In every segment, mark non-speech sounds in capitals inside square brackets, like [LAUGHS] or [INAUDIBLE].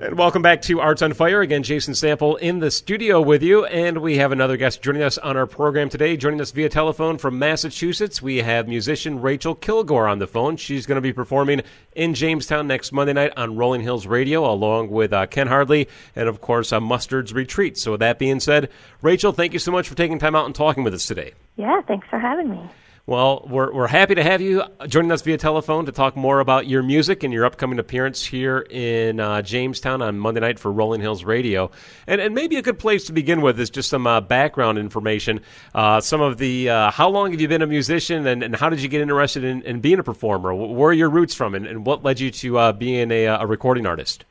And welcome back to Arts on Fire. Again, Jason Sample in the studio with you. And we have another guest joining us on our program today. Joining us via telephone from Massachusetts, we have musician Rachael Kilgour on the phone. She's going to be performing in Jamestown next Monday night on Rolling Hills Radio, along with uh, Ken Hardley and, of course, uh, Mustard's Retreat. So, with that being said, Rachael, thank you so much for taking time out and talking with us today. Yeah, thanks for having me. Well, we're, we're happy to have you joining us via telephone to talk more about your music and your upcoming appearance here in uh, Jamestown on Monday night for Rolling Hills Radio. And, and maybe a good place to begin with is just some uh, background information. Uh, some of the, uh, how long have you been a musician and, and how did you get interested in, in being a performer? Where are your roots from and, and what led you to uh, being a, a recording artist?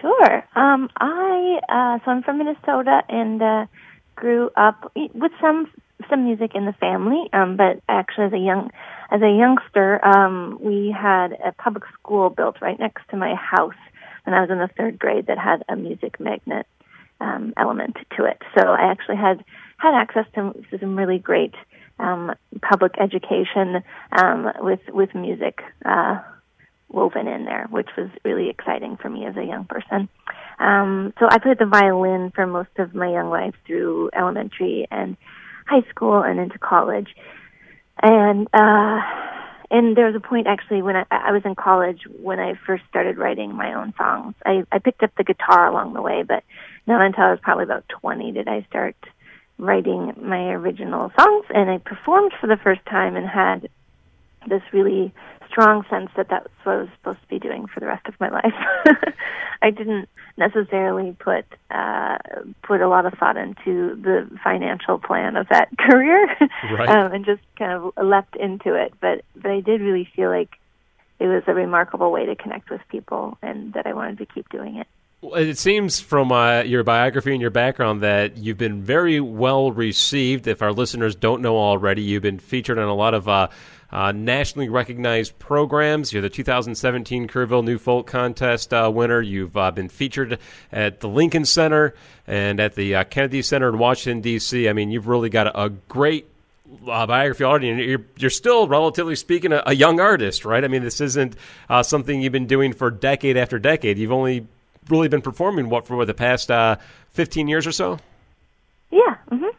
Sure. Um, I, uh, so I'm from Minnesota and grew up with some some music in the family, um, but actually as a young as a youngster, um, we had a public school built right next to my house when I was in the third grade that had a music magnet um, element to it. So I actually had had access to some really great um, public education um, with with music uh, woven in there, which was really exciting for me as a young person. Um, so I played the violin for most of my young life through elementary and high school and into college. And uh and there was a point actually when I, I was in college when I first started writing my own songs. I, I picked up the guitar along the way, but not until I was probably about 20 did I start writing my original songs. And I performed for the first time and had this really strong sense that that's what I was supposed to be doing for the rest of my [LAUGHS] life. I didn't necessarily put uh, put a lot of thought into the financial plan of that [LAUGHS] career, right. um, and just kind of leapt into it. But but I did really feel like it was a remarkable way to connect with people, and that I wanted to keep doing it. It seems from uh, your biography and your background that you've been very well received. If our listeners don't know already, you've been featured on a lot of uh, uh, nationally recognized programs. You're the 2017 Kerrville New Folk Contest uh, winner. You've uh, been featured at the Lincoln Center and at the uh, Kennedy Center in Washington, D.C. I mean, you've really got a, a great uh, biography already, and you're, you're still, relatively speaking, a, a young artist, right? I mean, this isn't uh, something you've been doing for decade after decade. You've only really been performing, what, for the past 15 years or so? Yeah. Mm-hmm.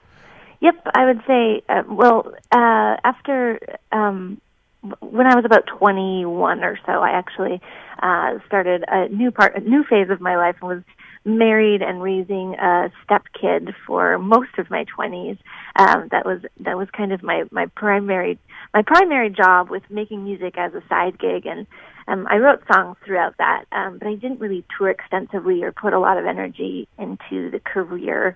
Yep, I would say. Uh, well, uh, after um, when I was about 21 or so, I actually uh, started a new part, a new phase of my life, and was married and raising a step kid for most of my 20s. Um, that was that was kind of my my primary my primary job with making music as a side gig, and um, I wrote songs throughout that, um, but I didn't really tour extensively or put a lot of energy into the career.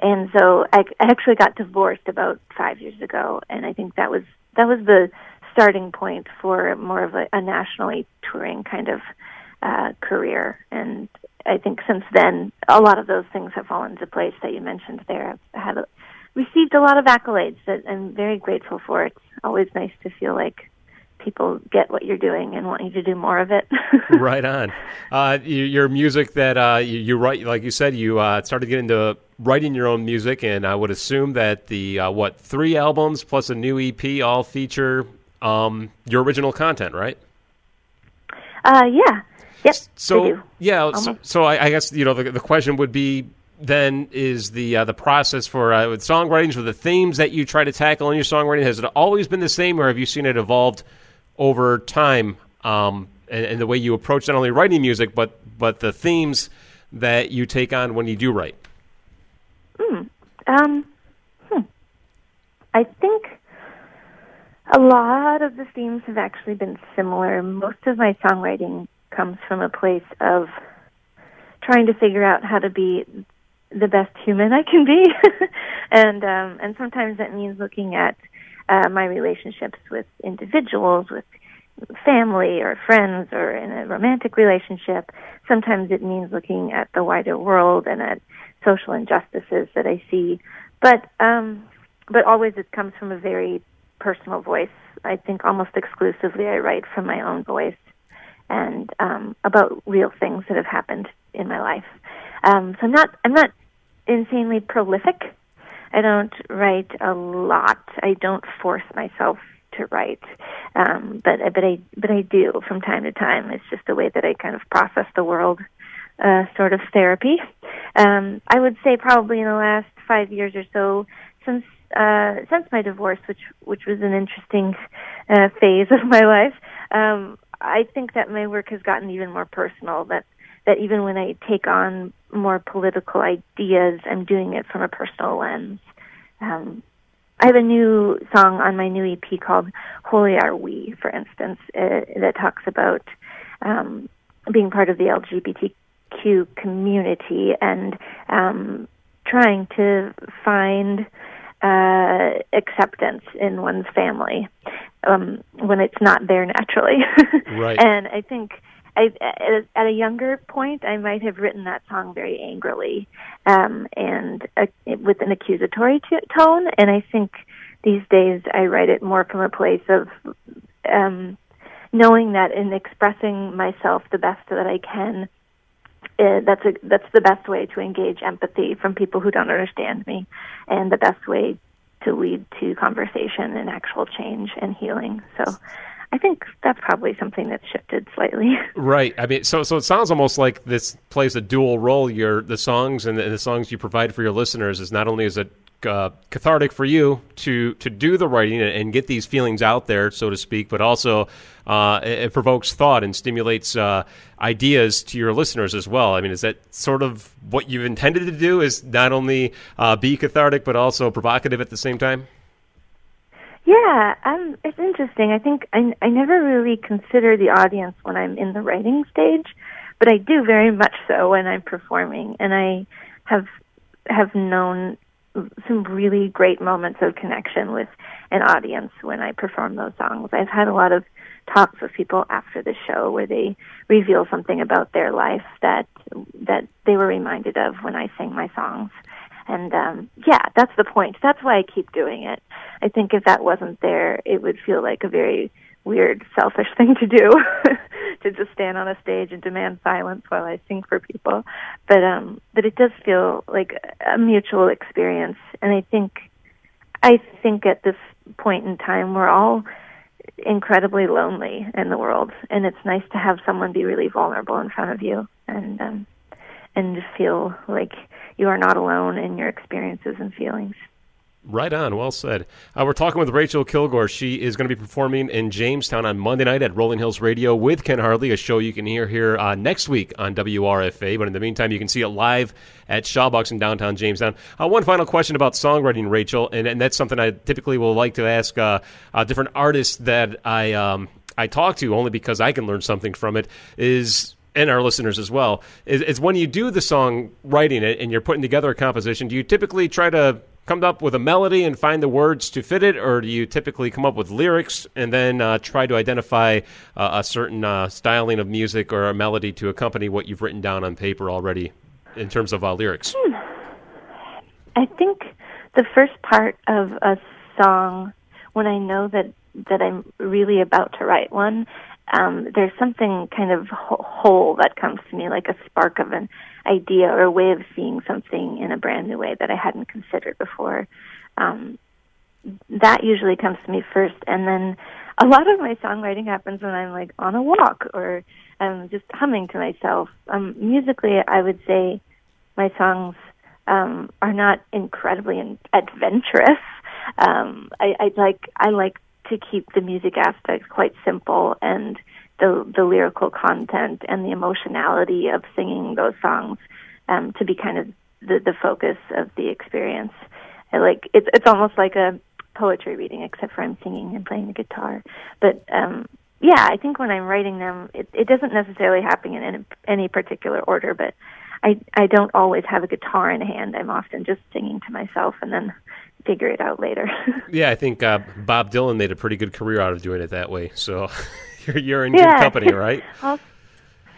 And so I, I actually got divorced about five years ago, and I think that was that was the starting point for more of a, a nationally touring kind of uh, career. And I think since then, a lot of those things have fallen into place that you mentioned there. I've had a, received a lot of accolades that I'm very grateful for. It's always nice to feel like people get what you're doing and want you to do more of it. [LAUGHS] right on. Uh, your music that uh, you, you, write, like you said, you uh, started getting into writing your own music, and I would assume that the uh, what three albums plus a new EP all feature um, your original content, right? Uh, yeah. Yep. So yeah. So, so I, I, guess you know the, the question would be then is the uh, the process for uh, with songwriting for the themes that you try to tackle in your songwriting has it always been the same or have you seen it evolved over time um, and, and, the way you approach not only writing music but but the themes that you take on when you do write? Mm, um, hmm. I think a lot of the themes have actually been similar. Most of my songwriting comes from a place of trying to figure out how to be the best human I can be, [LAUGHS] and um, and sometimes that means looking at uh, my relationships with individuals, with family or friends, or in a romantic relationship. Sometimes it means looking at the wider world and at social injustices that I see. But um, but always it comes from a very personal voice. I think almost exclusively I write from my own voice and um, about real things that have happened in my life. Um, so I'm not I'm not insanely prolific I don't write a lot. I don't force myself to write, um, but but I but I do from time to time. It's just a way that I kind of process the world, uh, sort of therapy. Um, I would say probably in the last five years or so, since uh, since my divorce, which which was an interesting uh, phase [LAUGHS] of my life, um, I think that my work has gotten even more personal. That that even when I take on more political ideas, I'm doing it from a personal lens. Um, I have a new song on my new EP called "Holy Are We," for instance, uh, that talks about um, being part of the LGBTQ community and um, trying to find uh, acceptance in one's family um, when it's not there naturally. [LAUGHS] right. And I think I, at a younger point, I might have written that song very angrily um, and uh, with an accusatory t- tone. And I think these days I write it more from a place of um, knowing that in expressing myself the best that I can, uh, that's a that's the best way to engage empathy from people who don't understand me, and the best way to lead to conversation and actual change and healing. So I think that's probably something that's shifted slightly. [LAUGHS] Right. I mean, so so it sounds almost like this plays a dual role. Your the songs and the, and the songs you provide for your listeners is not only is it uh, cathartic for you to to do the writing and, and, get these feelings out there, so to speak, but also uh, it, it, provokes thought and stimulates uh, ideas to your listeners as well. I mean, is that sort of what you've intended to do? Is not only uh, be cathartic but also provocative at the same time? Yeah, um, it's interesting. I think I, I never really consider the audience when I'm in the writing stage, but I do very much so when I'm performing, and I have have known some really great moments of connection with an audience when I perform those songs. I've had a lot of talks with people after the show where they reveal something about their life that that they were reminded of when I sang my songs. And um, yeah, that's the point. That's why I keep doing it. I think if that wasn't there, it would feel like a very weird, selfish [LAUGHS] thing to do [LAUGHS] to just stand on a stage and demand silence while I sing for people. But um, but it does feel like a mutual experience, and I think I think at this point in time we're all incredibly lonely in the world, and it's nice to have someone be really vulnerable in front of you and um, and feel like you are not alone in your experiences and feelings. Right on. Well said. Uh, we're talking with Rachael Kilgour. She is going to be performing in Jamestown on Monday night at Rolling Hills Radio with Ken Hardley, a show you can hear here uh, next week on WRFA. But in the meantime, you can see it live at Shawbucks in downtown Jamestown. Uh, one final question about songwriting, Rachael, and, and, that's something I typically will like to ask uh, uh, different artists that I um, I talk to, only because I can learn something from it. Is and our listeners as well is, is when you do the song writing it and you're putting together a composition do you typically try to come up with a melody and find the words to fit it, or do you typically come up with lyrics and then uh, try to identify uh, a certain uh, styling of music or a melody to accompany what you've written down on paper already in terms of uh, lyrics? Hmm. I think the first part of a song, when I know that that I'm really about to write one, um, there's something kind of whole that comes to me, like a spark of an idea or a way of seeing something in a brand new way that I hadn't considered before. Um, that usually comes to me first, and then a lot of my songwriting happens when I'm like on a walk or I'm just humming to myself. Um, musically, I would say my songs um, are not incredibly adventurous. Um, I, I like I like to keep the music aspects quite simple and the the lyrical content and the emotionality of singing those songs um, to be kind of the the focus of the experience. I like it's it's almost like a poetry reading, except for I'm singing and playing the guitar. But um, yeah, I think when I'm writing them, it, it doesn't necessarily happen in any, any particular order, but I I don't always have a guitar in hand. I'm often just singing to myself and then figure it out later. [LAUGHS] yeah, I think uh, Bob Dylan made a pretty good career out of doing it that way. So [LAUGHS] you're, you're in yeah. good company, [LAUGHS] right?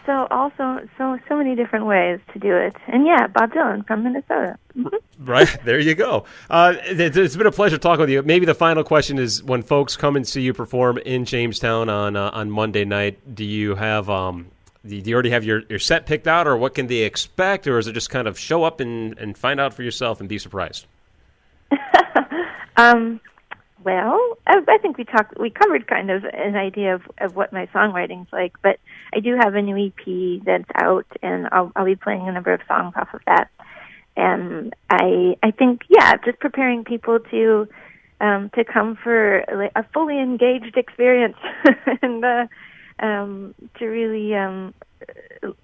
so also so so many different ways to do it, and yeah, Bob Dylan from Minnesota. Mm-hmm. right there, you go. Uh, it, it's been a pleasure talking with you. Maybe the final question is: when folks come and see you perform in Jamestown on uh, on Monday night, do you have um, do you already have your, your set picked out, or what can they expect, or is it just kind of show up and, and find out for yourself and be surprised? Um, well, I, I think we talked, we covered kind of an idea of, of what my songwriting's like, but I do have a new EP that's out, and I'll, I'll be playing a number of songs off of that. And I, I think, yeah, just preparing people to, um, to come for a fully engaged experience, [LAUGHS] and uh, um, to really um,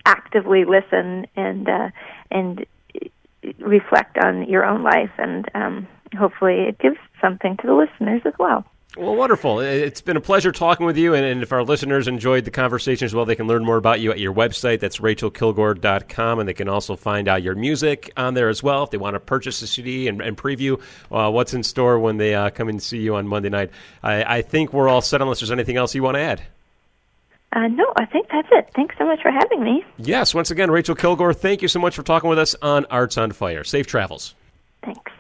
actively listen and uh, and reflect on your own life, and um, hopefully it gives something to the listeners as well. Well, wonderful. It's been a pleasure talking with you. And, and, if our listeners enjoyed the conversation as well, they can learn more about you at your website. That's rachaelkilgour.com. And they can also find out your music on there as well if they want to purchase a CD and, and preview uh, what's in store when they uh, come and see you on Monday night. I, I think we're all set unless there's anything else you want to add. Uh, no, I think that's it. Thanks so much for having me. Yes, once again, Rachael Kilgour, thank you so much for talking with us on Arts on Fire. Safe travels. Thanks.